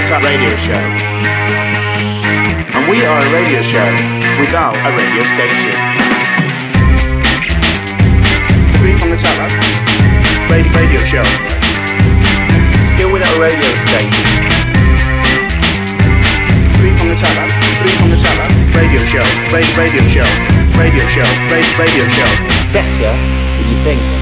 the Tap radio show. And we are a radio show without a radio station. Three on the Tap radio, radio show. Still without a radio station. Three on the Tap Three on the Tap radio show. Radio, radio show. Radio show. Radio, radio show. Better than you think.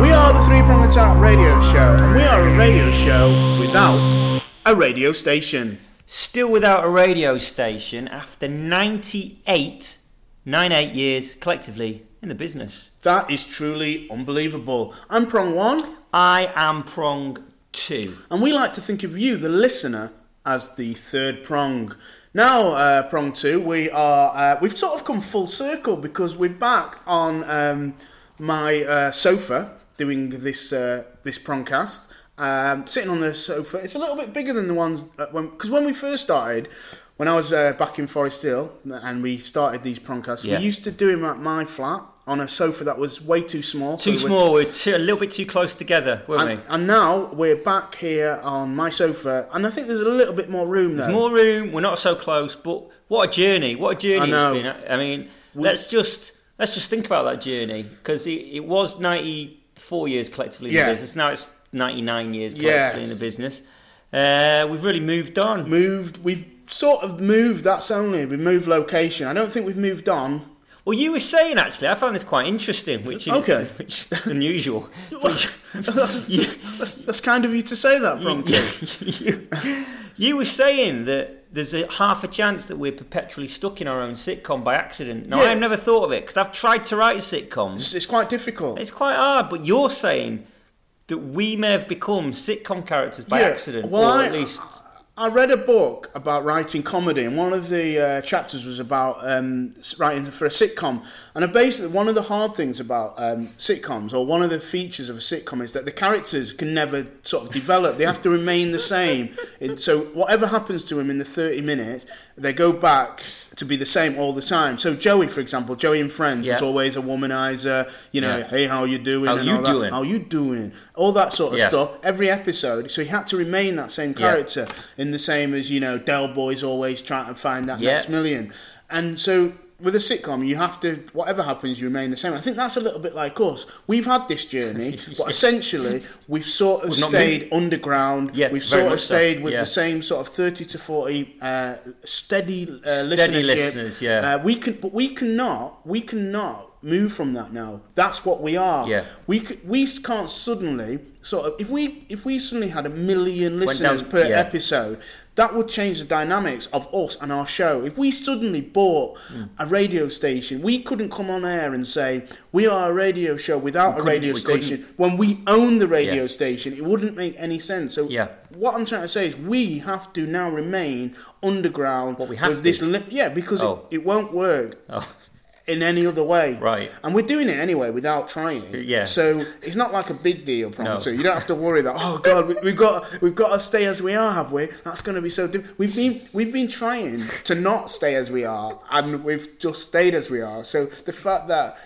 We are the Three Prong Attack radio show, and we are a radio show without a radio station. Still without a radio station after 98, 98 years collectively in the business. That is truly unbelievable. I'm Prong One, I am prong two. and we like to think of you, the listener, as the third prong. Now, uh, Prong Two, we are uh, we've sort of come full circle because we're back on um, my uh, sofa doing this uh, this prongcast. Um, sitting on the sofa, it's a little bit bigger than the ones because when, when we first started, when I was uh, back in Forest Hill and we started these prongcasts, Yeah. we used to do them at my flat on a sofa that was way too small. so Too we were- small, we're too, a little bit too close together, weren't and, we? and now we're back here on my sofa, and I think there's a little bit more room there. There's more room, we're not so close, but what a journey, what a journey I know. it's been. I mean, let's just let's just think about that journey because it, it was 94 years collectively in Yeah. the business. Now it's 99 years collectively in the business. Uh, we've really moved on. moved. We've sort of moved. That's only we've moved location. I don't think we've moved on. Well, you were saying actually, I found this quite interesting, which is Okay. which is unusual. that's, that's, that's kind of you to say that, from you, you were saying that there's a half a chance that we're perpetually stuck in our own sitcom by accident. Now, Yeah. I've never thought of it because I've tried to write sitcoms. It's, it's quite difficult. It's quite hard, but you're saying that we may have become sitcom characters by Yeah, accident, well, or I- at least. I read a book about writing comedy, and one of the uh, chapters was about um, writing for a sitcom. And basically, one of the hard things about um, sitcoms, or one of the features of a sitcom, is that the characters can never sort of develop. They have to remain the same. And so, whatever happens to them in the 30 minutes, they go back to be the same all the time. So, Joey, for example, Joey and Friends was always a womanizer, you know, Yeah. hey, how you doing? How and you all that. doing? How you doing? All that sort of Yeah. stuff every episode. So he had to remain that same Yeah. character in the same as you know Del Boy's always trying to find that Yeah. next million. And so with a sitcom, you have to whatever happens, you remain the same. I think that's a little bit like us. We've had this journey, but essentially we've sort of We've stayed underground. Yeah, we've sort of much so. stayed with Yeah. the same sort of thirty to forty uh, steady uh, Steady listenership. listeners, yeah. Uh, we can, but we cannot, we cannot move from that now. That's what we are. Yeah. We we can't suddenly sort of if we if we suddenly had a million listeners down- per yeah. episode, that would change the dynamics of us and our show. If we suddenly bought Hmm. a radio station, we couldn't come on air and say we are a radio show without a couldn't- radio we station when we own the radio Yeah. station. It wouldn't make any sense. So Yeah. what I'm trying to say is we have to now remain underground What we have with to? this li- yeah because Oh. it, it won't work Oh, in any other way. Right. And we're doing it anyway without trying. Yeah. So it's not like a big deal, No. promise. You don't have to worry that oh god we, we've got we've got to stay as we are, have we? That's going to be so. Diff-. We've been we've been trying to not stay as we are, and we've just stayed as we are. So the fact that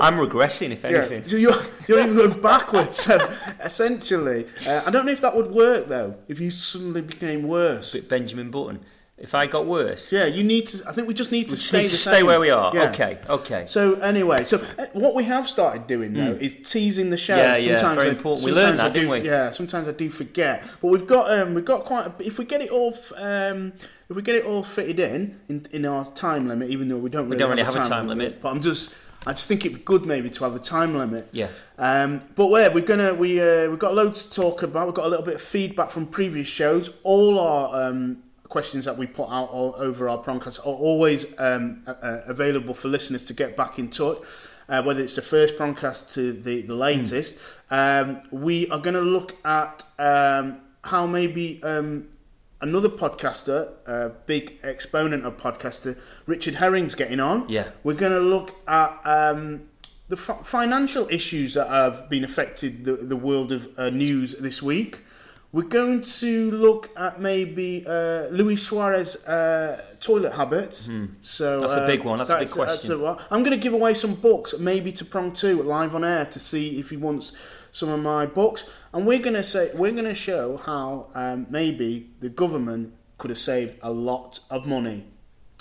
I'm regressing, if yeah, anything. so you're you're even going backwards. So essentially, uh, I don't know if that would work though. If you suddenly became worse. Bit Benjamin Button. If I got worse, Yeah, you need to. I think we just need to we stay need to stay where we are. Yeah. Okay, okay. So anyway, so uh, what we have started doing though is teasing the show. Yeah, yeah, sometimes very I, important. We learned I that, do, didn't we? Yeah, sometimes I do forget, but we've got um, we've got quite. A, if we get it all, um, if we get it all fitted in, in in our time limit, even though we don't really, don't really have, have a time limit. but I'm just. I just think it'd be good maybe to have a time limit. Yeah. Um, but where we're gonna we uh, we've got loads to talk about. We've got a little bit of feedback from previous shows. All our um, questions that we put out all over our prongcast are always um, uh, available for listeners to get back in touch. Uh, whether it's the first prongcast to the the latest, um, we are going to look at um, how maybe um, another podcaster, a big exponent of podcaster, Richard Herring's getting on. Yeah. We're going to look at um, the fi- financial issues that have been affected the, the world of uh, news this week. We're going to look at maybe uh, Luis Suarez uh, toilet habits. So Hmm. That's a uh, big one, that's a big question. a I'm going to give away some books, maybe to Prong Two live on air to see if he wants some of my books, and we're going to say we're going to show how um, maybe the government could have saved a lot of money.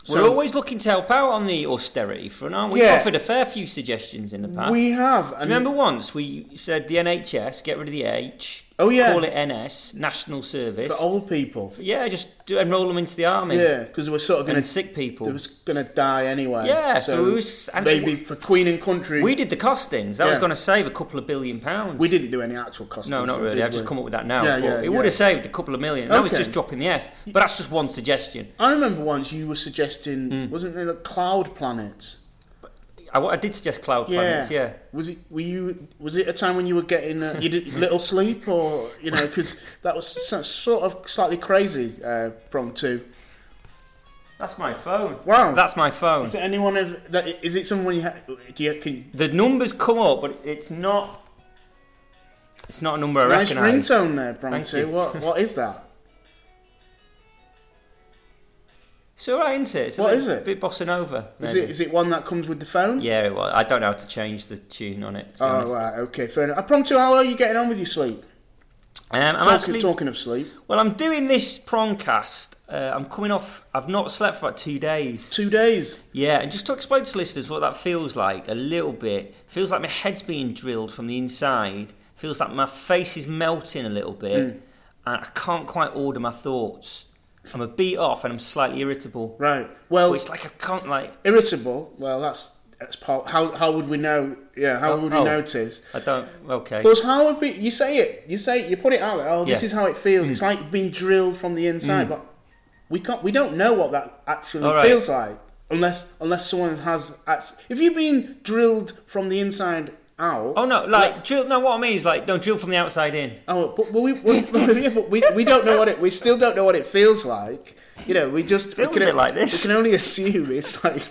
We're always looking to help out on the austerity front, aren't we? Yeah. We've offered a fair few suggestions in the past. we have. And Remember once we said the NHS, get rid of the H, Oh, yeah. call it NS, National Service. for old people. yeah, just do, enroll them into the army. Yeah, because we're sort of going to sick people. They was going to die anyway. Yeah, so it was- and- maybe for Queen and Country. We did the costings. That was going to save a couple of billion pounds. we didn't do any actual cost. no, not really. I've just come up with that now. Yeah, yeah, it yeah. would have saved a couple of million. Okay. That was just dropping the S. But that's just one suggestion. I remember once you were suggesting, Hmm. wasn't there, the cloud planets? I, I did suggest cloud Yeah. planets, yeah. Was it? Were you? Was it a time when you were getting uh, you did little sleep, or you know, because that was sort of slightly crazy. Uh, prong two. That's my phone. Wow. That's my phone. Is it anyone of that? Is it someone you ha- do you can The numbers come up, but it's not. It's not a number I nice recognise. ringtone there, prong Thank two? you. What what is that? It's alright, isn't it? It's a What bit, is it? bit bossing over. Is maybe. it is it one that comes with the phone? Yeah, well, I don't know how to change the tune on it. Oh right, okay, fair enough. Prong two, how are you getting on with your sleep? Um, I'm Talking, actually talking of sleep, well. I'm doing this prongcast. Uh, I'm coming off. I've not slept for about two days. two days. Yeah, and just to explain to listeners what that feels like a little bit. Feels like my head's being drilled from the inside. Feels like my face is melting a little bit, Mm. and I can't quite order my thoughts. I'm a beat off and I'm slightly irritable. Right. But Well, it's like I can't like. irritable. Well, that's that's part. How how would we know? Yeah, how Oh, would we oh. notice? I don't. Okay. Because how would we? You say it. You say it, you put it out there. Oh, this Yeah. is how it feels. It's mm. like being drilled from the inside, mm. but we can't. We don't know what that actually All right. feels like unless unless someone has. Actually, if you've been drilled from the inside out. Oh no! Like drill. No, what I mean is like don't drill from the outside in. Oh, but, but we, we, yeah, but we, we don't know what it. We still don't know what it feels like. You know, we just we can, a bit like this. We can only assume it's like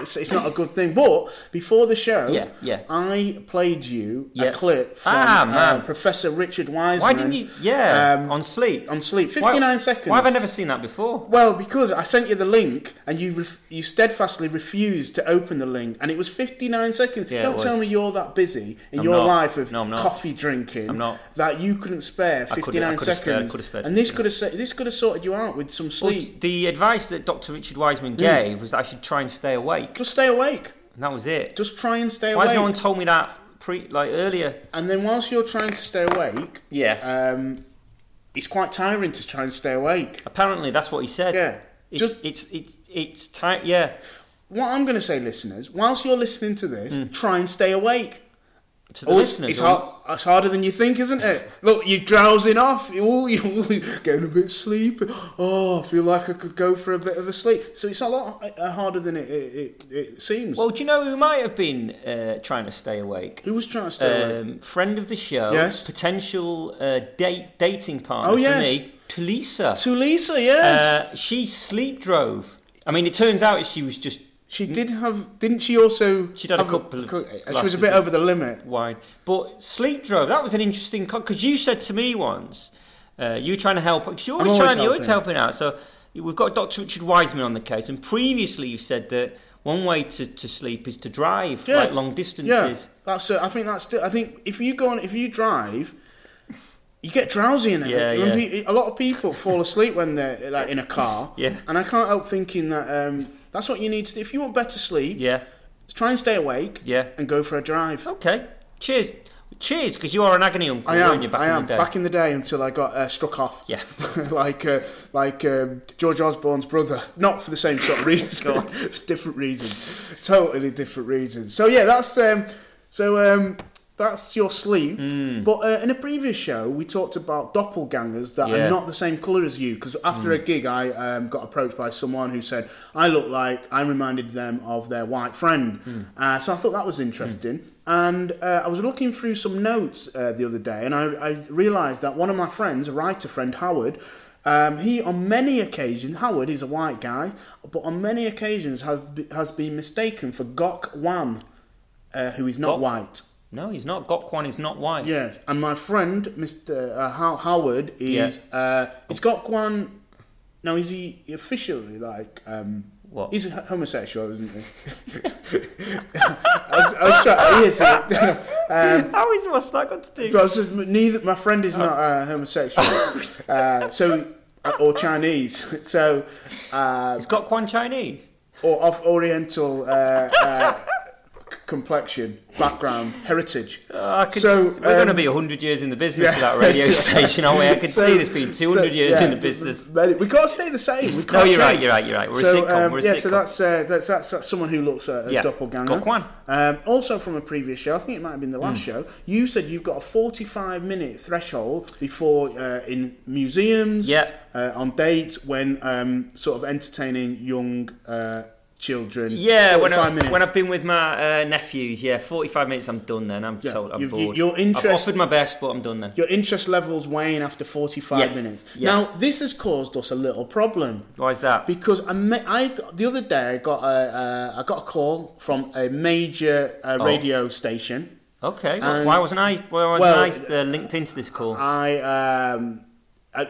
it's, it's not a good thing. But before the show, Yeah, yeah. I played you Yeah. a clip from Ah, uh. Professor Richard Wiseman. Why didn't you? Yeah, um, on sleep. on sleep? Fifty nine seconds. Why have I never seen that before? Well, because I sent you the link and you ref- you steadfastly refused to open the link, and it was 59 seconds. Yeah, Don't tell me you're that busy in I'm your not. life of No, coffee drinking that you couldn't spare I could've- 59 I could've seconds. spared- and this could have this could have sorted you out with some Well, the advice that Dr. Richard Wiseman gave was that I should try and stay awake, Just stay awake. and that was it. Just try and stay Why has awake. no one told me that pre like earlier? And then whilst you're trying to stay awake, Yeah. um, it's quite tiring to try and stay awake. Apparently, that's what he said. Yeah. It's Just it's it's it's tight. Yeah. what I'm going to say, listeners, whilst you're listening to this, try and stay awake. To the Oh, it's, listeners, it's, hard, it's harder than you think, isn't it? Look, you're drowsing off. Ooh, you're getting a bit sleepy. Oh, I feel like I could go for a bit of a sleep. So it's a lot uh, harder than it, it, it, it seems. Well, do you know who might have been uh, trying to stay awake? Who was trying to stay awake? Um, friend of the show, Yes. potential uh, date dating partner Oh, for me, Tulisa. Tulisa, yes. Uh, she sleep drove. I mean, it turns out she was just she did have, didn't she also? She'd had a couple of She was a bit over the limit. wine. But sleep drove. That was an interesting because you said to me once, uh, you were trying to help. Cause you're always always trying. You're always helping. helping out. So we've got Dr. Richard Wiseman on the case, and previously you said that one way to, to sleep is to drive, Yeah. like long distances. Yeah, that's. Uh, I think that's still. I think if you go on, if you drive. You get drowsy in it. Yeah, yeah. pe- A lot of people fall asleep when they're like in a car. Yeah. And I can't help thinking that um, that's what you need to do. If you want better sleep, Yeah, try and stay awake yeah. and go for a drive. Okay. Cheers. Cheers, because you are an agony uncle, I am. you, back I in am. the day? Back in the day until I got uh, struck off. Yeah. like uh, like um, George Osborne's brother. Not for the same sort of reason. God. different reason. Totally different reason. So yeah, that's um, so um, that's your sleeve. Hmm. But uh, in a previous show, we talked about doppelgangers that Yeah. Are not the same colour as you. Because after a gig, I um, got approached by someone who said I look like I reminded them of their white friend. Hmm. Uh, so I thought that was interesting. And uh, I was looking through some notes uh, the other day, and I, I realised that one of my friends, a writer friend, Howard, um, he on many occasions, Howard is a white guy, but on many occasions have has been mistaken for Gok Wan, uh, who is not Gok- white. No, he's not. Gok Wan is not white. Yes, and my friend, Mr. Uh, How- Howard, is uh, is Gok Wan now is he officially like um, What? He's homosexual, isn't he? I was, I was trying. He is. Um, How is what's that got to do? but I was just, neither. My friend is not uh, homosexual, uh, so or Chinese, so uh, Quan Chinese. or of Oriental uh, uh, complexion, background, heritage. Could, So, s- we're going to um, be 100 years in the business yeah. for that radio station, aren't we? I could So- see this being 200 so, years yeah, in the business. We can't stay the same. We No, can't you're right, you're right, you're right. We're a so, sitcom, um, we're a yeah, so that's, uh, that's, that's that's someone who looks at a Yeah. doppelganger. Um, also from a previous show, I think it might have been the last show. You said you've got a 45 minute threshold before uh, in museums, Yeah. uh, on dates when um, sort of entertaining young uh, children. Yeah, when, I, minutes. when I've been with my uh, nephews, yeah, 45 minutes I'm done then. I'm Yeah, told I'm you- bored. your I've interest- offered my best, but I'm done then. your interest levels wane after 45 Yeah. minutes. Yeah. Now, this has caused us a little problem. Why is that? because I, me- I got- the other day I got a uh, I got a call from a major uh, Oh. radio station. Okay, And- why wasn't I? Why wasn't well, I uh, linked into this call? I um I,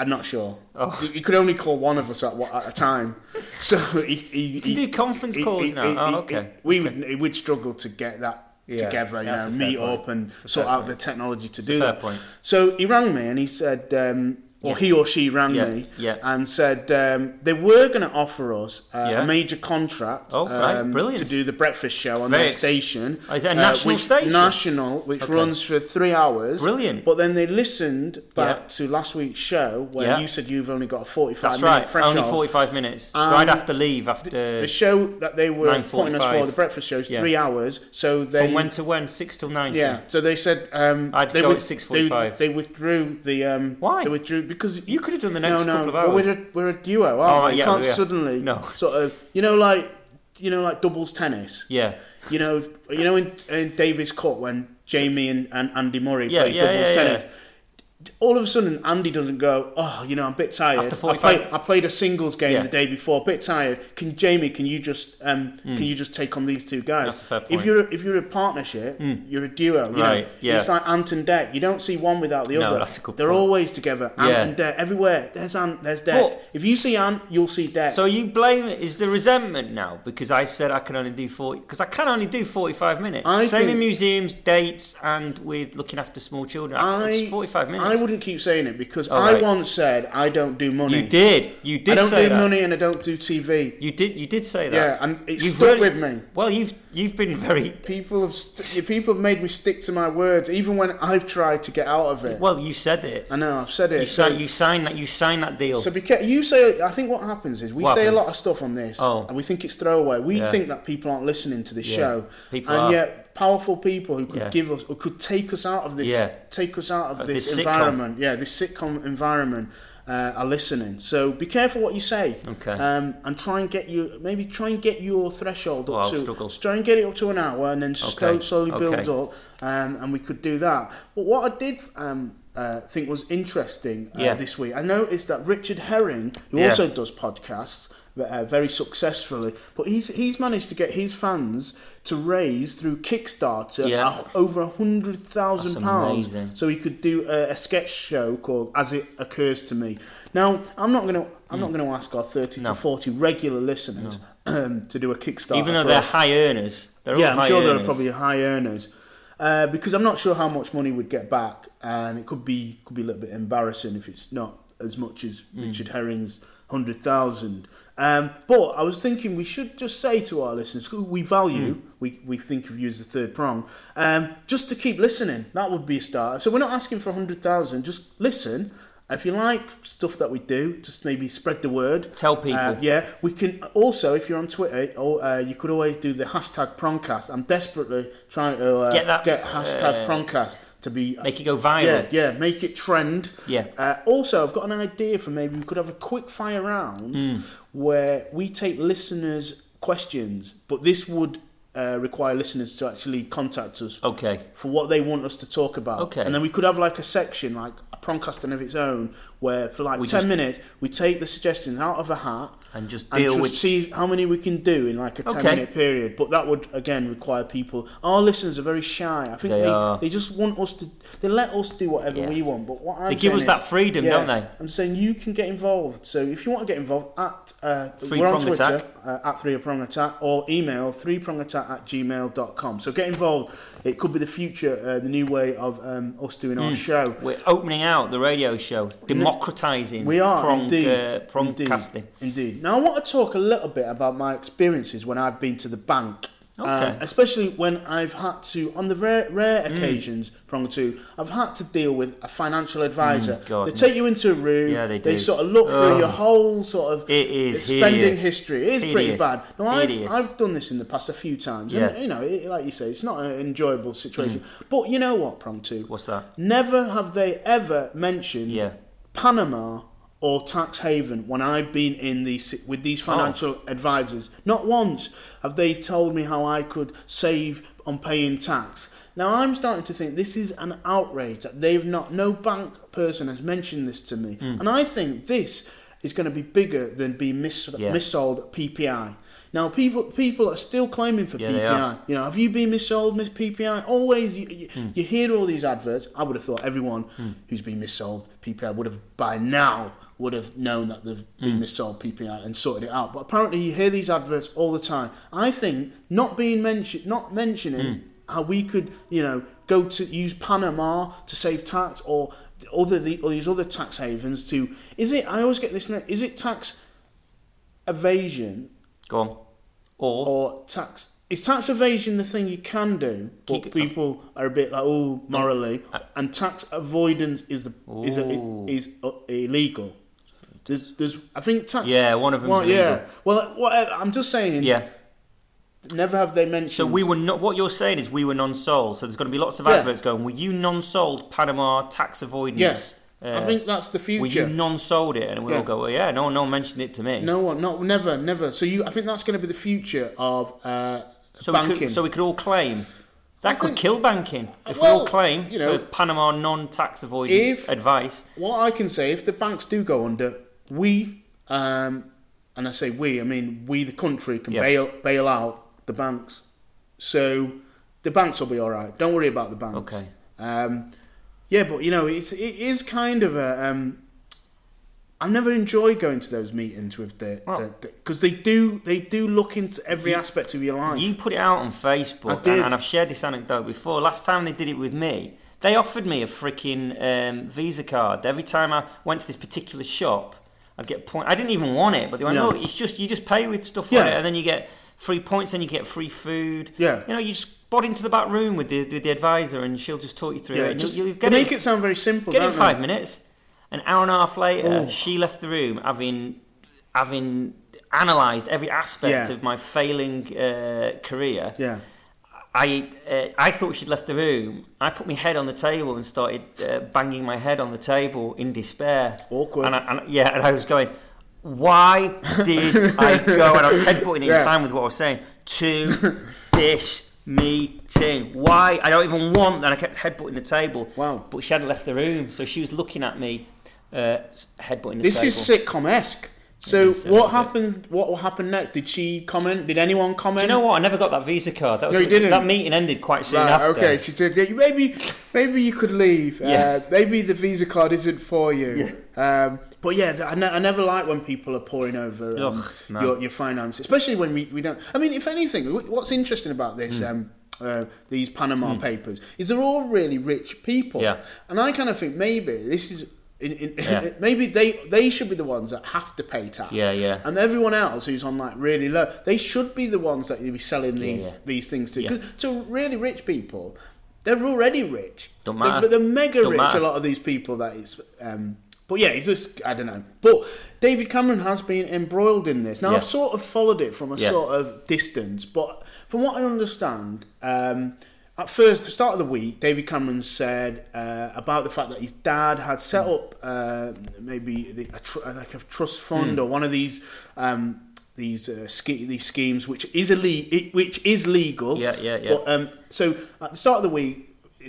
I'm not sure. Oh. You- You could only call one of us at, at a time, so he, he, You can do conference he- calls he- now. he- oh, he- okay. we okay. would we'd struggle to get that Yeah, together, you know, meet point. up and sort out point. the technology to a do fair that. point. So he rang me and he said, um, or Yeah. he or she rang Yeah, me yeah. and said um, they were going to offer us uh, a major contract Oh, right, um, brilliant. to do the breakfast show on Very their station. Oh, is it a uh, national which, station? National, which Okay. runs for three hours. Brilliant. But then they listened back to last week's show where you said you've only got a 45 That's minute right. threshold. Only 45 minutes. so I'd have to leave after. The show that they were putting us for, the breakfast show, is three hours. So then, from when to when? 6 till 9. yeah. So they said um, I'd they go at 6:45. They, they withdrew the. Um, Why? They withdrew because You could have done the no, next no. couple of hours. we're a, we're a duo, aren't Oh, we? yeah, you can't yeah. suddenly No. sort of you know like you know like doubles tennis. yeah. You know you know in, in Davis Cup when Jamie and, and Andy Murray Yeah, played yeah, doubles yeah, tennis. All of a sudden, Andy doesn't go. Oh, you know, I'm a bit tired. After I 45 played, I played a singles game Yeah. the day before. A bit tired. Can Jamie? Can you just um, can you just take on these two guys? That's a fair If you're a, if you're a partnership, you're a duo. You Right, know, yeah. it's like Ant and Dec. You don't see one without the No, other. that's a good They're point. always together. Ant Yeah. and Dec everywhere. There's Ant. There's Dec. If you see Ant, you'll see Dec. So you blame it? Is the resentment now because I said I can only do 40? Because I can only do 45 minutes. I Same think- in museums, dates, and with looking after small children. I, it's 45 minutes. I wouldn't keep saying it because I right. once said I don't do money. You did. You did I don't do that. money and I don't do TV. You did. You did say that. Yeah, and it You've stuck really- with me. Well, you've you've been very People have st- people have made me stick to my words, even when I've tried to get out of it. well. You said it. I know I've said it. You, so, you signed that. You signed that deal. so because you say, I think what happens is we What say a lot of stuff on this, Oh. and we think it's throwaway. We Yeah. think that people aren't listening to this Yeah. show, People and are. yet powerful people who could Yeah. give us, or could take us out of this, Yeah. take us out of Uh, this, this environment. Yeah, this sitcom environment. Uh, are listening, so be careful what you say, Okay. um, and try and get you maybe try and get your threshold up Oh, to struggle. try and get it up to an hour, and then slowly, Okay. slowly build Okay. up, um, and we could do that. But what I did um, uh, think was interesting uh, Yeah. this week, I noticed that Richard Herring, who Yeah. also does podcasts uh, very successfully, but he's he's managed to get his fans to raise through Kickstarter Yeah. a- over a hundred thousand pounds, so he could do a, a sketch show called "As It Occurs to Me." Now, I'm not gonna I'm not gonna ask our thirty. No. to forty regular listeners um, to do a Kickstarter, Even though they're high earners, they're Yeah, I'm sure they're probably high earners. Uh, because I'm not sure how much money we'd get back, and it could be could be a little bit embarrassing if it's not as much as Hmm. Richard Herring's hundred thousand. Um, but I was thinking we should just say to our listeners who we value, Hmm. we, we think of you as the third prong, um, just to keep listening. That would be a start. So we're not asking for hundred thousand. Just listen. If you like stuff that we do, just maybe spread the word. Tell people. Uh, yeah, we can also, if you're on Twitter, or uh, you could always do the hashtag Prongcast. I'm desperately trying to uh, Get that, get hashtag uh, Prongcast to be. Make it go viral. yeah, yeah, make it trend. Yeah. Uh, also, I've got an idea for maybe we could have a quick fire round Hmm. where we take listeners' questions, but this would uh, require listeners to actually contact us Okay. for what they want us to talk about. Okay. And then we could have like a section, like a Prongcasting of its own, where for like We 10 just- minutes we take the suggestions out of a hat And just and deal just with. see how many we can do in like a 10 Okay. minute period. But that would again require people. Our listeners are very shy. I think They they, are. they just want us to. They let us do whatever Yeah. we want. But what I'm They give us that freedom, don't they? I'm saying you can get involved. So if you want to get involved, at uh, Three we're on Twitter Attack. uh, at three prong attack or email three prong attack at gmail.com. So get involved. It could be the future, uh, the new way of um, us doing Hmm. our show. We're opening out the radio show, democratising We are prong, indeed, uh, prong indeed, casting. indeed. Now I want to talk a little bit about my experiences when I've been to the bank, uh, especially when I've had to, on the rare, rare Mm. occasions, prong two, I've had to deal with a financial advisor. Mm, they take you into a room, Yeah, they do. sort of look through your whole sort of It is spending hideous. history. It is pretty bad. Now I've, Hideous. I've done this in the past a few times, Yeah. and you know, it, like you say, it's not an enjoyable situation. But you know what, prong two? What's that? Never have they ever mentioned Yeah. Panama or tax haven when I've been in these with these oh. financial advisors. Not once have they told me how I could save on paying tax. Now I'm starting to think this is an outrage that they've not no bank person has mentioned this to me, hmm. and I think this is going to be bigger than being mis- Yeah. missold PPI. Now people people are still claiming for Yeah, PPI. You know, have you been missold, Miss PPI? Always, you, you, Hmm. you hear all these adverts. I would have thought everyone who's been missold PPI would have by now would have known that they've been Hmm. missold PPI and sorted it out. But apparently, you hear these adverts all the time. I think not being mentioned, not mentioning Hmm. how we could, you know, go to use Panama to save tax or other the or these other tax havens to. Is it? I always get this. Is it tax evasion Go on. Or, or tax is tax evasion the thing you can do but Keep- people are a bit like oh morally Uh, and tax avoidance is the is a, is uh, illegal there's, there's I think tax yeah, one of them. well yeah well whatever I'm just saying Yeah. Never have they mentioned So we were not. What you're saying is we were non-sold. So there's going to be lots of Yeah. adverts going. Were you non-sold Panama tax avoidance? yes I Uh, think that's the future. Were you non-sold it? And we'll Yeah. all go. Well, yeah, no, no one mentioned it to me. no one no never never so you I think that's going to be the future of uh, so we banking could. So we could all claim. That I could think- kill banking if we all claim you know, for Panama non-tax avoidance if- advice. what I can say, if the banks do go under, we, um, and I say we, I mean we, the country, can Yeah. bail bail out the banks. So the banks will be all right. Don't worry about the banks. Okay. Um, yeah, but you know, it's it is kind of a. Um, I never enjoy going to those meetings with the Well- because they do they do look into every aspect of your life. You put it out on Facebook, and, and I've shared this anecdote before. Last time they did it with me, they offered me a freaking um, Visa card. Every time I went to this particular shop, I'd get point. I didn't even want it, but they went, No. "Look, it's just you just pay with stuff Yeah. on it, and then you get free points, and you get free food. Yeah. you know, you just bot into the back room with the with the advisor, and she'll just talk you through yeah, it. Just you, you they get make it, it sound very simple. get it in they? five minutes. An hour and a half later, Oh. she left the room having having analysed every aspect Yeah. of my failing uh, career. Yeah. I uh, I thought she'd left the room. I put my head on the table and started uh, banging my head on the table in despair. Awkward. And, I, and yeah, and I was going, why did I go? And I was headbutting it Yeah. in time with what I was saying to this meeting. Why? I don't even want. And I kept headbutting the table. Wow. But she hadn't left the room, so she was looking at me, uh, headbutting the This table. is sitcom esque. So It is a what happened? What will happen next? Did she comment? Did anyone comment? Do you know what? I never got that Visa card. That was No, you didn't. That meeting ended quite soon Right, after. okay. She said yeah, maybe maybe you could leave. Yeah. Uh, maybe the visa card isn't for you. Um, but yeah, I, ne- I never like when people are poring over um, Ugh, no. your your finances, especially when we, we don't. I mean, if anything, what's interesting about this. Hmm. Um, uh, these Panama Papers is they're all really rich people, Yeah. and I kind of think maybe this is in, in, Yeah. maybe they they should be the ones that have to pay tax, Yeah, yeah. and everyone else who's on like really low, they should be the ones that you be selling these yeah. these things to. Yeah. 'Cause to really rich people, they're already rich. Don't They're- matter. They're, mega Don't rich. matter. A lot of these people that is. Um, but yeah, it's just I don't know. But David Cameron has been embroiled in this. Now Yeah. I've sort of followed it from a Yeah. sort of distance, but from what I understand. Um, at first, the start of the week, David Cameron said uh, about the fact that his dad had set Hmm. up uh, maybe the, a tr- like a trust fund or one of these um, these uh, ske- these schemes, which is ille- which is legal. Yeah, yeah, yeah. But, um, so at the start of the week,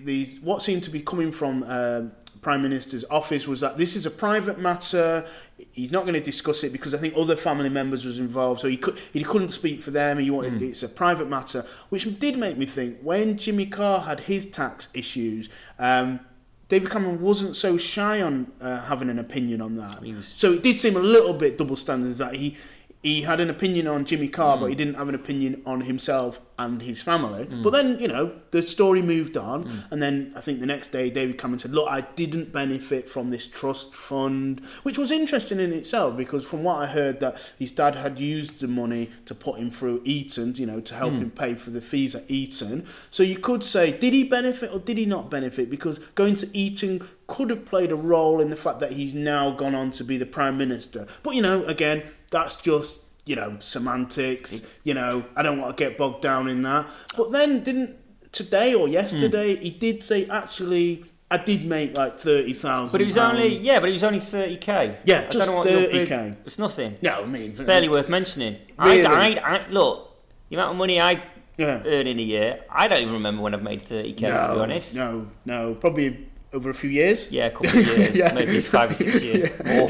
the what seemed to be coming from um, Prime Minister's office was that this is a private matter. He's not going to discuss it because I think other family members was involved, so he could he couldn't speak for them. He wanted it's a private matter, which did make me think when Jimmy Carr had his tax issues. Um, David Cameron wasn't so shy on uh, having an opinion on that. Was- So it did seem a little bit double standards that he he had an opinion on Jimmy Carr, but he didn't have an opinion on himself and his family. Mm. But then you know the story moved on, mm. and then I think the next day David Cameron said, "Look, I didn't benefit from this trust fund," which was interesting in itself because from what I heard that his dad had used the money to put him through Eton, you know, to help mm. him pay for the fees at Eton. So you could say, did he benefit or did he not benefit? Because going to Eton could have played a role in the fact that he's now gone on to be the prime minister. But you know, again, that's just you know semantics. Mm. You know, I don't want to get bogged down in that. But then didn't today or yesterday mm. he did say actually I did make like thirty thousand. But it was only yeah, but it was only thirty k. Yeah, I just don't know what 30K. big- It's nothing. no, I mean Barely worth mentioning. Really? I, I, I look the amount of money I Yeah. earn in a year. I don't even remember when I've made thirty k. no, to be honest. no, no, probably over a few years. Yeah, a couple of years, Yeah. maybe five or six years more.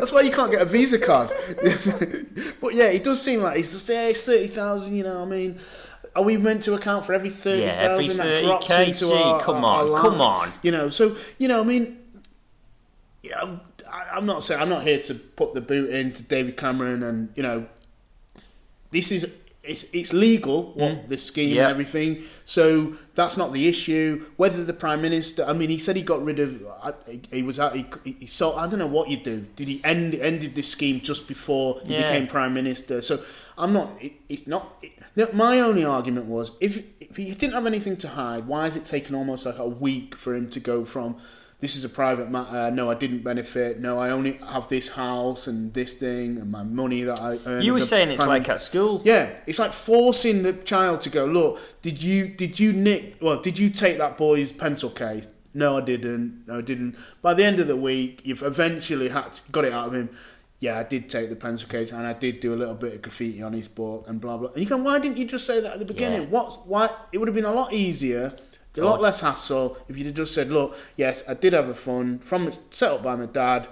That's why you can't get a Visa card. but yeah, it does seem like he's just yeah, it's thirty thousand. You know, what I mean, are we meant to account for every thirty Yeah, thousand that drops 30K, into our, come our, on, our come on. You know, so you know, I mean, yeah, I, I'm not saying I'm not here to put the boot into David Cameron, and you know, this is. It's, it's legal, what the scheme Mm. Yeah. and everything. So that's not the issue. Whether the prime minister, I mean, he said he got rid of. He was out. He, he sold. I don't know what you do. Did he end ended this scheme just before he Yeah. became prime minister? So I'm not. It, it's not. It, my only argument was if if he didn't have anything to hide, why is it taken almost like a week for him to go from? This is a private matter. Uh, no, I didn't benefit. No, I only have this house and this thing and my money that I earn. You were saying it's like at school. yeah, it's like forcing the child to go. Look, did you did you nick? Well, did you take that boy's pencil case? No, I didn't. No, I didn't. By the end of the week, you've eventually had to, got it out of him. Yeah, I did take the pencil case, and I did do a little bit of graffiti on his book, and blah blah. And you can, why didn't you just say that at the beginning? Yeah. What? Why? It would have been a lot easier, a lot less hassle if you'd have just said, "Look, yes, I did have a fund from set up by my dad,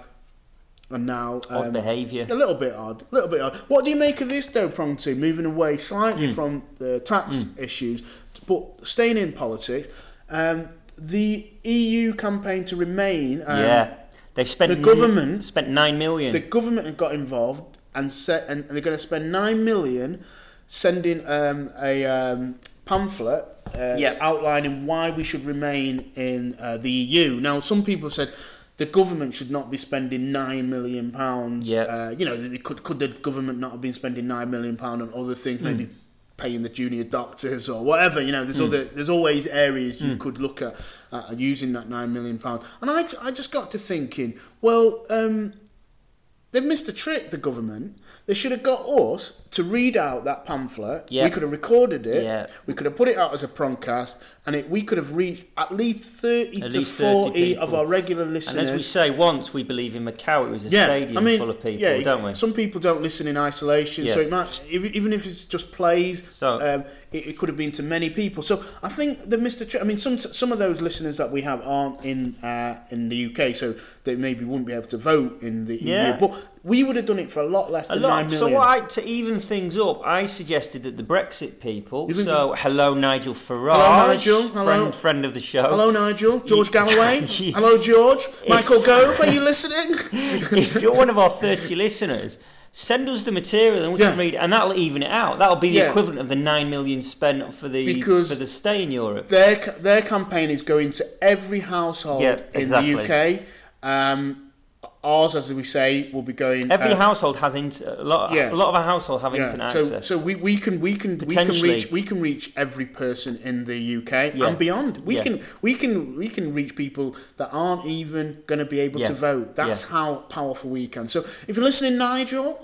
and now Odd um, behaviour. a little bit odd. A little bit odd. What do you make of this though, Prong two? Moving away slightly from the tax issues, but staying in politics. Um, the EU campaign to remain. Um, yeah, they've spent the government- spent nine million. The government got involved and set, and they're going to spend nine million sending um, a um, pamphlet uh, Yeah. outlining why we should remain in uh, the EU. Now, some people have said the government should not be spending nine million pounds. Yeah. Uh, you know, could could the government not have been spending nine million pound on other things, Hmm. maybe paying the junior doctors or whatever. You know, there's Hmm. other there's always areas you could look at uh, using that nine million pound. And I I just got to thinking, well. Um, They've missed a trick, the government. They should have got us to read out that pamphlet. Yeah. We could have recorded it. Yeah. We could have put it out as a prongcast, and it, we could have reached at least 30 At to least 30 40 of our regular listeners. and as we say, once we believe in Macau, it was a yeah, stadium I mean, full of people, yeah, don't we? Some people don't listen in isolation, so it might, even if it's just plays, So- um, it, it could have been to many people. So I think the Mr. Tri- I mean, some some of those listeners that we have aren't in uh, in the UK, so they maybe wouldn't be able to vote in the Yeah. EU. But we would have done it for a lot less than lot. nine million. So what I, to even things up, I suggested that the Brexit people. So hello, Nigel Farage. Hello, Nigel. Hello. Friend, friend of the show. Hello, Nigel. George Galloway. Yeah. Hello, George. Michael Gove, are you listening? if you're one of our 30 listeners, send us the material and we can Yeah. read, and that'll even it out. That'll be the Yeah. equivalent of the nine million spent for the Because- for the stay in Europe. their their campaign is going to every household Yeah, in exactly. the UK. Um, ours, as we say, will be going. Every uh, household has inter- a lot. Yeah. A lot of our household have yeah, internet so access. so we, we can we can we can reach we can reach every person in the UK Yeah. and beyond. We Yeah. can we can we can reach people that aren't even going to be able to vote. That's how powerful we can. So if you're listening, Nigel,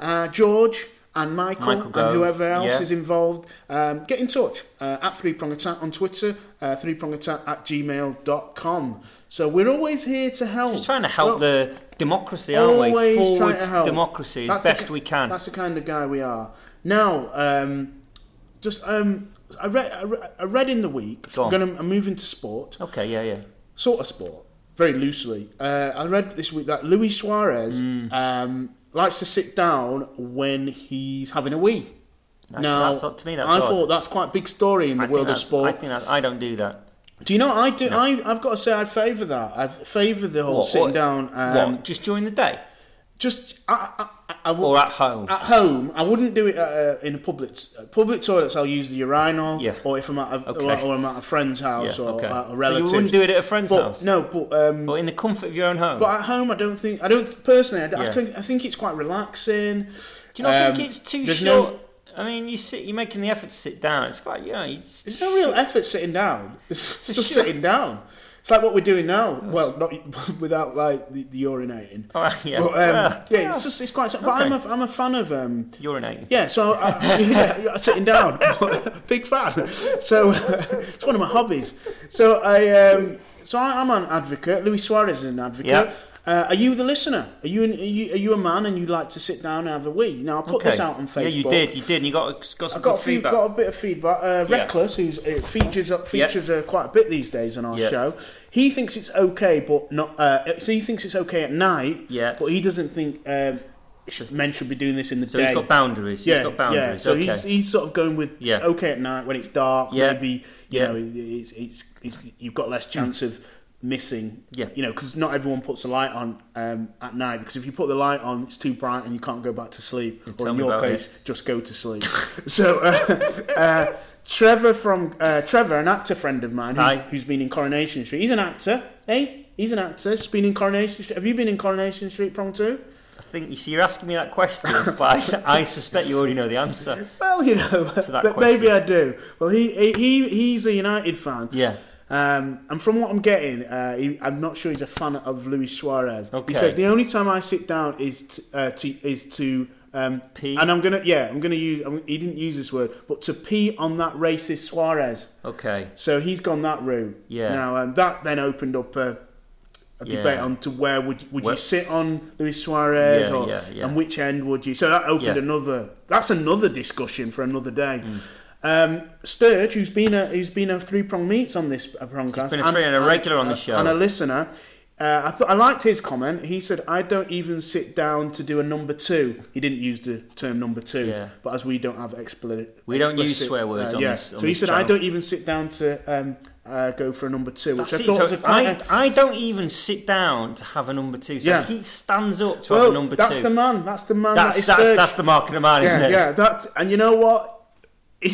uh, George. And Michael, Michael and whoever else yeah. is involved, um, get in touch uh, at Three Prong Attack on Twitter, uh, threeprongattack at gmail.com. So we're always here to help. Just trying to help Well, the democracy, aren't we? always trying Forward democracy as the best ki- we can. That's the kind of guy we are. Now, um, just um, I read I read, I read in the week. So I'm gonna I'm moving to sport. Okay, yeah, yeah. sort of sport, very loosely. Uh, I read this week that Luis Suarez Mm. um, likes to sit down when he's having a wee. Now, that's to me, that's I odd. thought that's quite a big story in the I world of sport. I think I don't do that. Do you know? I do. I, I've got to say, I favour that. I favour the whole What, sitting what- down. Um, what? Just during the day Just I, I, I, I would- or at home? at home. I wouldn't do it uh, in a public uh, public toilets. I'll use the urinal, Yeah. or if I'm at a, Okay. or, or I'm at a friend's house yeah. or Okay. a so you wouldn't do it at a friend's but house? no, but um, But in the comfort of your own home. but at home, I don't think I don't personally. I, I, Yeah. think, I think it's quite relaxing. do you not um, think it's too short? no- I mean, you sit. You're making the effort to sit down. It's quite, you know. You There's no real effort sitting down. It's just sitting down. It's like what we're doing now. Well, not without like the, the urinating. Right, yeah. But, um, Yeah. yeah, it's just it's quite. But I'm a, I'm a fan of um, urinating. Yeah, so I, yeah, yeah, sitting down, big fan. So it's one of my hobbies. So I, um, so I, I'm an advocate. Luis Suarez is an advocate. Yeah. Uh, are you the listener? Are you, an, are you are you a man and you like to sit down and have a wee? Now I put this out on Facebook. Yeah, you did. You did. And you got got some I got a few, feedback. got a bit of feedback. Uh, Yeah. Reckless, who's uh, features uh, features uh, quite a bit these days on our show. He thinks it's okay, but not. Uh, so he thinks it's okay at night. Yeah. But he doesn't think um, should, men should be doing this in the so day. he's got boundaries. yeah, he's got boundaries. yeah. So okay. he's he's sort of going with Yeah. okay at night when it's dark. Yeah. Maybe you Yeah. know it's, it's, it's you've got less chance of missing. Yeah. You know, because not everyone puts a light on um, at night. Because if you put the light on, it's too bright and you can't go back to sleep. or in your case, just go to sleep. so. Uh, uh, Trevor from uh, Trevor, an actor friend of mine, who's, who's been in Coronation Street. He's an actor, eh? He's an actor. He's been in Coronation Street. Have you been in Coronation Street, Prong Two? I think you see, you're asking me that question, but I, I suspect you already know the answer. Well, you know, but maybe. I do. Well, he he he's a United fan. Yeah. Um, and from what I'm getting, uh, he, I'm not sure he's a fan of Luis Suarez. Okay. He said the only time I sit down is to, uh, to is to um, Pee? and I'm gonna yeah I'm gonna use I'm, he didn't use this word but to pee on that racist Suarez. Okay. So he's gone that route. Yeah. Now and that then opened up a, a Yeah. debate on to where would would Where- you sit on Luis Suarez Yeah, or yeah, and which end would you? So that opened another. That's another discussion for another day. Mm. Um, Sturge, who's been a who's been a three prong meets on this uh, prongcast, been a free- and a regular on the show. and a listener. Uh, I thought I liked his comment. He said, "I don't even sit down to do a number two. He didn't use the term number two, Yeah. but as we don't have explicit, We don't use swear words on yeah. this- so he said, "I don't even sit down to um, uh, go for a number two, which That's I it. thought was a quite. I, a- I don't even sit down to have a number two. So Yeah. he stands up to well, have a number that's two. the man. That's the man. that's, that is that's, Sturge. that's the mark of the man, isn't yeah, it? yeah. That's and you know what?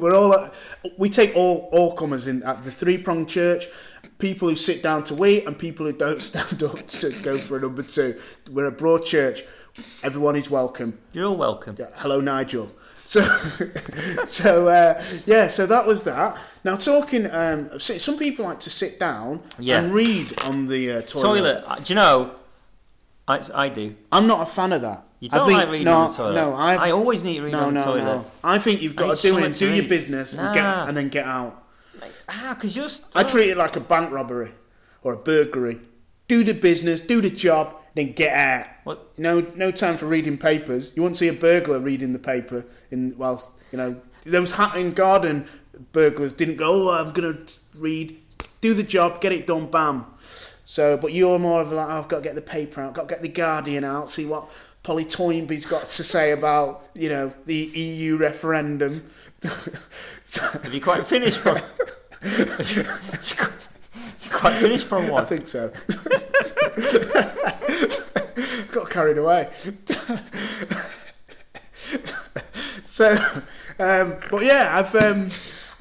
We're all we take all all comers in at the three pronged church. People who sit down to wait and people who don't stand up to go for a number two. We're a broad church. Everyone is welcome. You're all welcome. Yeah, hello, Nigel. So, so uh, yeah, so that was that. Now talking, um, some people like to sit down Yeah. and read on the uh, toilet. Toilet. uh, Do you know? I, I do. I'm not a fan of that. You I don't think- like reading no, on the toilet. No, I, I always need to read no, on the no, toilet. no. I think you've got need to do it, do your business, and, get, and then get out. Ah, because you're. St- I treat it like a bank robbery or a burglary. Do the business, do the job, then get out. What? No, no time for reading papers. You won't see a burglar reading the paper in whilst you know those Hatton Garden burglars didn't go. Oh, I'm gonna read. Do the job, get it done, bam. So, but you're more of like, oh, I've got to get the paper out, got to get the Guardian out, see what Polly Toynbee's got to say about you know the EU referendum. Have you quite finished from? You, you quite finished from what? I think so. Got carried away. so, um, but yeah, I've. Um,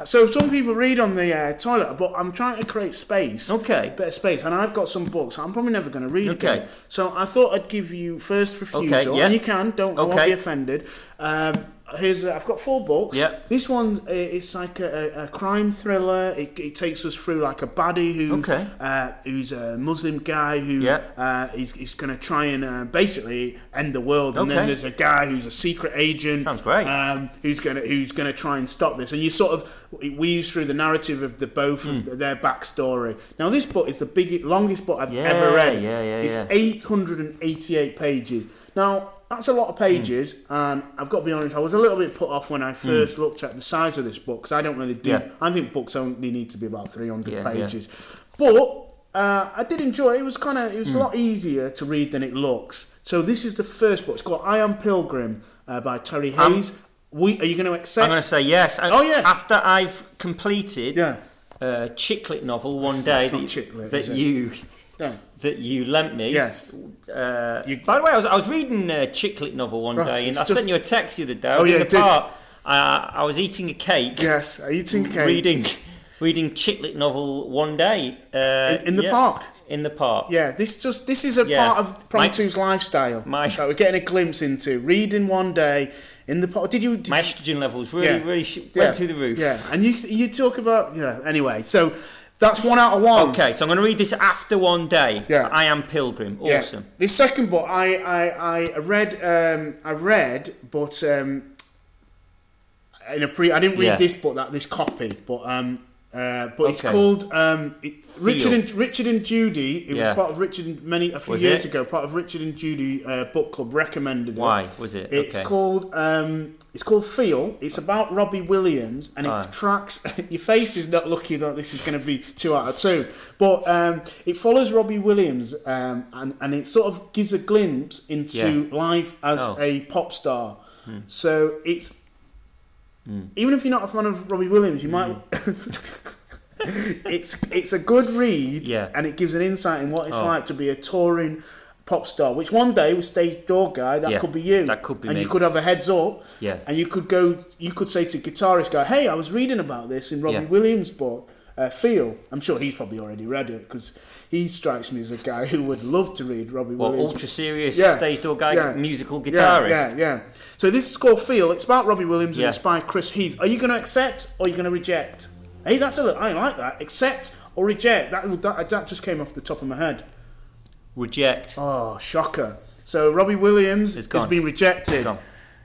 so some people read on the uh, toilet, but I'm trying to create space. Okay. Better space, and I've got some books. I'm probably never going to read Okay. again. So I thought I'd give you first refusal, okay, yeah. and you can. Don't won't Okay. be offended. Um, here's uh, I've got four books. Yeah. This one uh, it's like a, a, a crime thriller. It, it takes us through like a baddie who Okay. uh, who's a Muslim guy who Yeah. uh, he's, he's going to try and uh, basically end the world, and then there's a guy who's a secret agent. Sounds great. Um, who's going to who's going to try and stop this, and you sort of it weaves through the narrative of the both Hmm. of their backstory. Now, this book is the biggest, longest book I've Yeah, ever read. yeah, yeah, It's yeah. 888 pages. Now. That's a lot of pages, Hmm. and I've got to be honest. I was a little bit put off when I first looked at the size of this book because I don't really do. Yeah. I think books only need to be about three hundred Yeah, yeah. pages. but uh, I did enjoy it. It was kind of it Hmm. was a lot easier to read than it looks. So this is the first book. It's called I Am Pilgrim uh, by Terry Hayes. we, are you going to accept? I'm going to say yes. And Oh, yes. After I've completed yeah, a chick lit novel one day that, that you yeah. that you lent me. Yes. Uh, You- by the way, I was, I was reading a chick lit novel one Right, day, and I just- sent you a text the other day. I Oh, was yeah, in the did. park. Uh, I was eating a cake, Yes, eating cake reading reading chick lit novel one day uh, in, in the yeah, park. In the park. Yeah, this just this is a Yeah. part of Prong My- 2's lifestyle my- that we're getting a glimpse into. Reading one day in the park. Did you? Did My estrogen levels really, Yeah. really sh- went through the roof. Yeah, and you you talk about yeah. Anyway, so that's one out of one. Okay, so I'm going to read this after one day. Yeah. I am Pilgrim. Yeah. Awesome. This second book, I I, I read um, I read, but um, in a pre, I didn't read Yeah. this book that this copy, but um, uh, but it's called um, it, Richard and Richard and Judy. It Yeah. was part of Richard and many a few Was years it? ago. Part of Richard and Judy uh, book club recommended it. Why was it? It's okay. called um, it's called Feel. It's about Robbie Williams, and it Aye. tracks. your face is not looking like this is going to be two out of two, but um, it follows Robbie Williams, um, and and it sort of gives a glimpse into life as Oh. a pop star. So it's even if you're not a fan of Robbie Williams, you might. it's it's a good read, Yeah. and it gives an insight in what it's Oh. like to be a touring pop star. Which one day with stage door guy, that Yeah, could be you. that could be and me. you could have a heads up. Yeah. And you could go, you could say to guitarist guy, "Hey, I was reading about this in Robbie Yeah. Williams' book, uh, Feel." I'm sure he's probably already read it because he strikes me as a guy who would love to read Robbie What Williams. ultra serious Yeah. stage door guy, Yeah. musical Yeah, guitarist? Yeah, yeah. So this is called Feel. It's about Robbie Williams Yeah. and it's by Chris Heath. Are you going to accept or are you going to reject? Hey, that's a little, I like that. Accept or reject. That, that that just came off the top of my head. Reject. Oh, shocker. So Robbie Williams It's has gone. been rejected. Gone.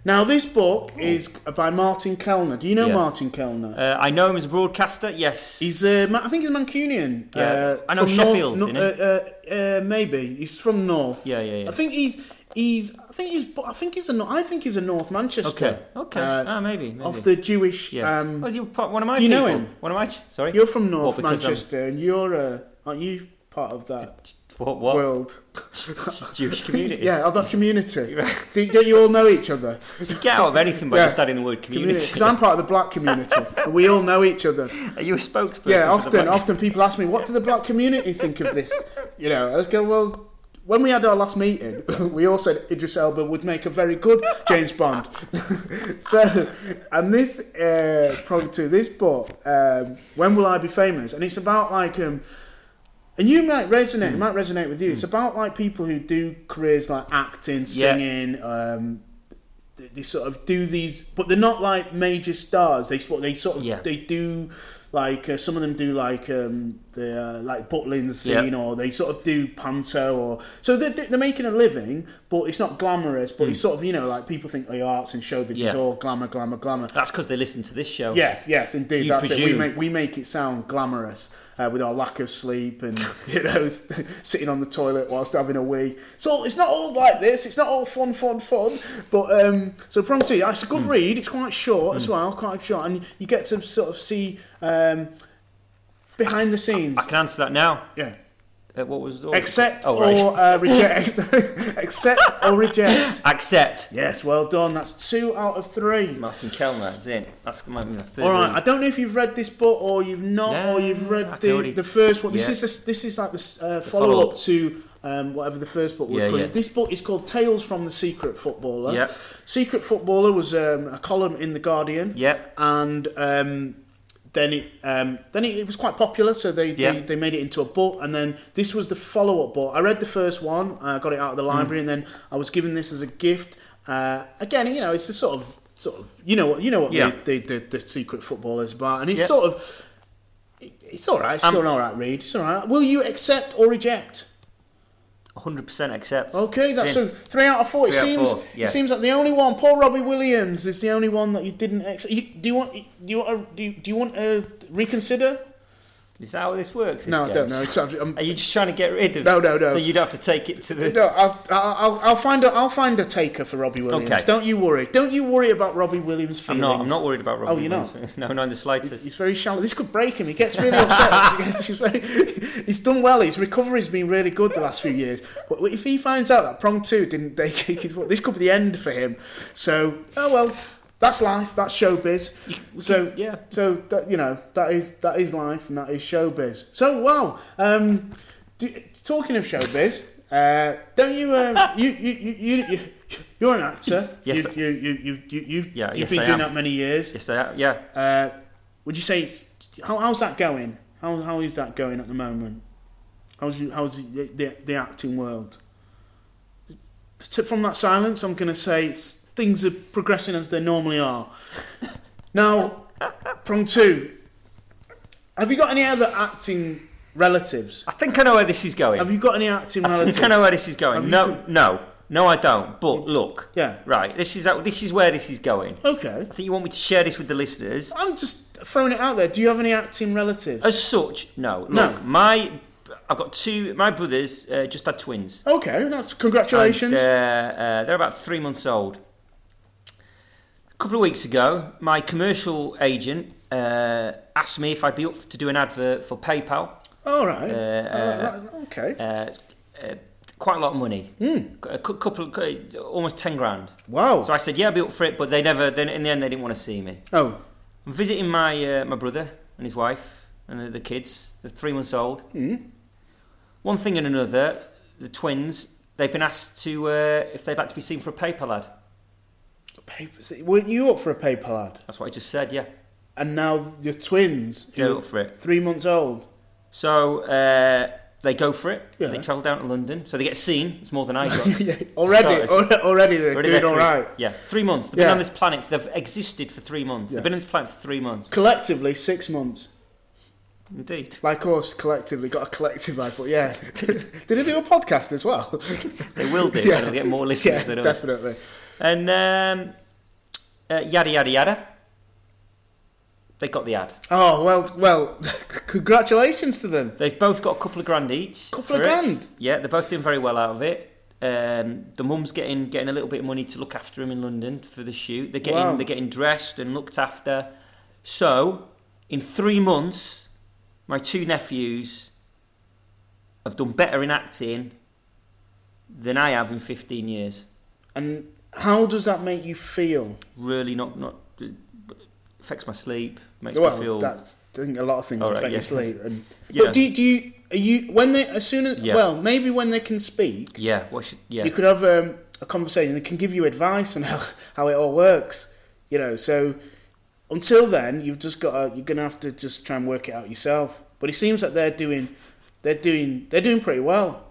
Now this book is by Martin Kelner. Do you know Yeah. Martin Kelner? Uh, I know him as a broadcaster. Yes. He's, uh, Ma- I think he's Mancunian. Yeah. Uh, I know from Sheffield, North, uh, uh, uh, maybe he's from North. Yeah, yeah, yeah. I think he's he's. I think he's. I think he's a. Nor- I think he's a North Manchester. Okay. Okay. Uh, ah, maybe. maybe. of the Jewish. yeah. Um, oh, is he part- one of my do you know people? him? One of my. Sorry. you're from North What, because I'm- Manchester, and you're. Uh, aren't you part of that What? What? world? Jewish community. Yeah, other community. do, don't you all know each other? You get out of anything by Yeah. just adding the word community. Because I'm part of the black community, and we all know each other. Are you a spokesperson? Yeah, often, often people ask me, "What do the black community think of this?" You know, I go, "Well, when we had our last meeting, we all said Idris Elba would make a very good James Bond." so, and this uh, probably to this book, um, "When Will I Be Famous?" and it's about like um. And you might resonate. Hmm. It might resonate with you. It's about like people who do careers like acting, Yeah. singing. Um, they, they sort of do these, but they're not like major stars. They sort they sort of Yeah. they do like uh, some of them do like um, the uh, like Butlin scene, or they sort of do panto, or so they're, they're making a living, but it's not glamorous. But it's sort of you know like people think the arts and showbiz is Hmm. All glamour, glamour, glamour. That's because they listen to this show. Yes, yes, indeed. You That's it. We make we make it sound glamorous uh, with our lack of sleep and you know sitting on the toilet whilst having a wee. So it's not all like this. It's not all fun, fun, fun. But um, so Prong Two, it's a good Hmm. read. It's quite short as well, quite short, and you get to sort of see um, behind the scenes. I can answer that now. Yeah. Uh, what was was- Accept Oh, right. or uh, reject. Accept or reject. Accept. Yes, well done. That's two out of three. Martin Kelner is in. That's my, my third. All right. I don't know if you've read this book or you've not, No, or you've read the, already- the first one. This Yeah. is this, this is like the uh, follow up follow-up. to um, whatever the first book was. Yeah, yeah. This book is called Tales from the Secret Footballer. Yep. Secret Footballer was um, a column in the Guardian. Yep. And um, then it um, then it, it was quite popular, so they, Yeah. they they made it into a book. And then this was the follow up book. I read the first one, I got it out of the Mm. library, and then I was given this as a gift. Uh, again, you know, it's the sort of sort of you know what you know what Yeah. the, the, the, the Secret Footballer is about, and it's sort of it- it's all right. It's Um, all right read. It's all right. Will you accept or reject? 100% accept. Okay, that's so three out of four. It Three seems four, yeah. it seems like the only one. Poor Robbie Williams is the only one that you didn't accept. Do you want do you want do you, do you want to reconsider? Is that how this works? this No, I don't know. It's, I'm, um, Are you just trying to get rid of? No, no, no. So you'd have to take it to the. no, I'll, I'll, I'll find a, I'll find a taker for Robbie Williams. Okay. Don't you worry. Don't you worry about Robbie Williams' feelings. I'm not. I'm not worried about Robbie. Oh, you're not? Williams. No, not in the He's, slightest. he's very shallow. This could break him. He gets really upset. he's, very, he's done well. His recovery's been really good the last few years. But if he finds out that prong two didn't take his, this could be the end for him. So, oh well, that's life. That's showbiz. So yeah. So that you know that is that is life and that is showbiz. So wow. Um, do, talking of showbiz. Uh, don't you, um, you, you, you, you, you, you're an actor. Yes, You, you, you, you, you, you've, Yeah, you've yes, been I doing am. that many years. Yes, I, am. yeah. Uh, would you say it's how, how's that going? How how is that going at the moment? How's you how's the the, the acting world? From that silence, I'm going to say it's, things are progressing as they normally are. Now, from two, have you got any other acting relatives? I think I know where this is going. Have you got any acting I relatives? think I know where this is going. Have you No, got- no, no, I don't. But look, Yeah. right. This is this is where this is going. Okay. I think you want me to share this with the listeners. I'm just throwing it out there. Do you have any acting relatives? As such, no. Look, No. my I've got two. My brothers uh, just had twins. Okay, that's congratulations. And, uh, uh, they're about three months old. Couple of weeks ago, my commercial agent uh, asked me if I'd be up to do an advert for PayPal. All right. Uh, Uh, okay. Uh, uh, quite a lot of money. A couple, almost ten grand. Wow. So I said, yeah, I'll be up for it, but they never. Then in the end, they didn't want to see me. oh. I'm visiting my uh, my brother and his wife and the, the kids. They're three months old. Mm. One thing and another, the twins. They've been asked to uh, if they'd like to be seen for a PayPal ad. Paper, weren't you up for a paper lad? That's what I just said. Yeah, And now your twins, who up for it. three months old. So uh, they go for it. Yeah. They travel down to London, so they get seen. It's more than I got. yeah, already, already, already they're Already doing all right. Yeah, three months. They've Yeah. been on this planet. They've existed for three months. Yeah. They've been on this planet for three months. Collectively, six months. Indeed. Like us, collectively, got a collective life, but yeah. Did they do a podcast as well? They will do. Yeah. They'll get more listeners yeah, than us. definitely. And um, uh, yada yada yada. They got the ad. Oh, well, well, congratulations to them. They've both got a couple of grand each. Couple of for it. grand? Yeah, they're both doing very well out of it. Um, the mum's getting getting a little bit of money to look after him in London for the shoot. They're getting Wow. they're getting dressed and looked after. So, in three months, my two nephews have done better in acting than I have in fifteen years. And how does that make you feel? Really, not not affects my sleep. Makes well, me feel. that's I think a lot of things right, affect yeah. your sleep. And, You but do, do you are you when they as soon as Yeah. well maybe when they can speak yeah. What should, yeah. you could have um, a conversation. They can give you advice on how, how it all works. You know, so until then, you've just got to, you're gonna have to just try and work it out yourself. But it seems like they're doing they're doing they're doing pretty well.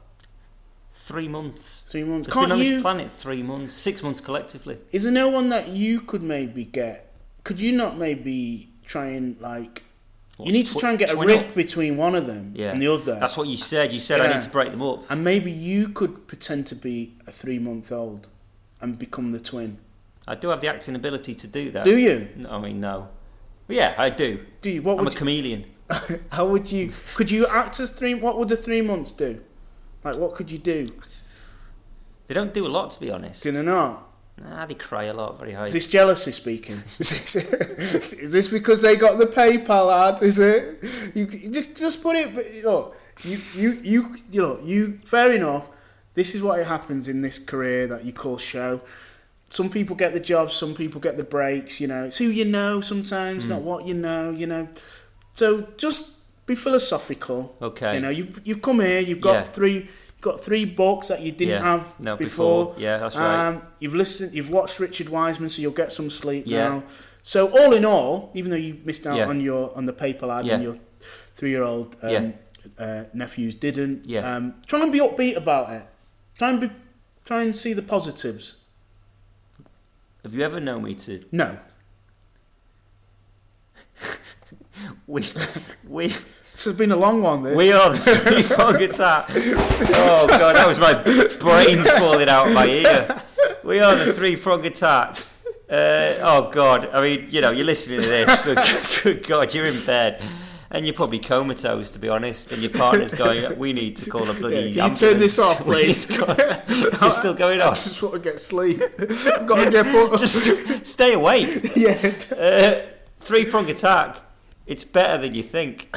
Three months. Three months. Can't been on you? this planet three months, six months collectively. Is there no one that you could maybe get? Could you not maybe try and like? You need to Tw- try and get a rift up. between one of them Yeah. and the other. That's what you said. You said I need to break them up. and maybe you could pretend to be a three month old and become the twin. I do have the acting ability to do that. Do you? No, I mean, no. But yeah, I do. Do you? What I'm would a chameleon. how would you? Could you act as three? What would the three months do? Like what could you do? They don't do a lot, to be honest. Do they not? Nah, they cry a lot, very high. Is this jealousy speaking? is, this, is this because they got the PayPal ad? Is it? You, you just, just put it. but, Look, you, you, you, you know, you. Fair enough. This is what happens in this career that you call show. Some people get the jobs, some people get the breaks. You know, it's who you know sometimes, not what you know. You know, so just be philosophical. Okay. You know, you've you've come here. You've got Yeah. three. You've got three books that you didn't Yeah. have No, before. before. Yeah, that's right. Um, you've listened. You've watched Richard Wiseman, so you'll get some sleep Yeah. now. So all in all, even though you missed out Yeah. on your on the paper ad Yeah. and your three-year-old um, Yeah. uh, nephews didn't. Yeah. Um, try and be upbeat about it. Try and be, try and see the positives. Have you ever known me to? No, We, we, this has been a long one. This. we are the three frog attack. Oh god, that was my brains falling out of my ear. We are the three frog attack. Uh, oh god, I mean, you know, you're listening to this. Good, good god, you're in bed. And you're probably comatose, to be honest. And your partner's going, "We need to call a bloody." Yeah, you turn this off, please? call- Is this still going on? I just want to get sleep. I've got to get put. Just stay awake. yeah. Uh, three prong attack. It's better than you think.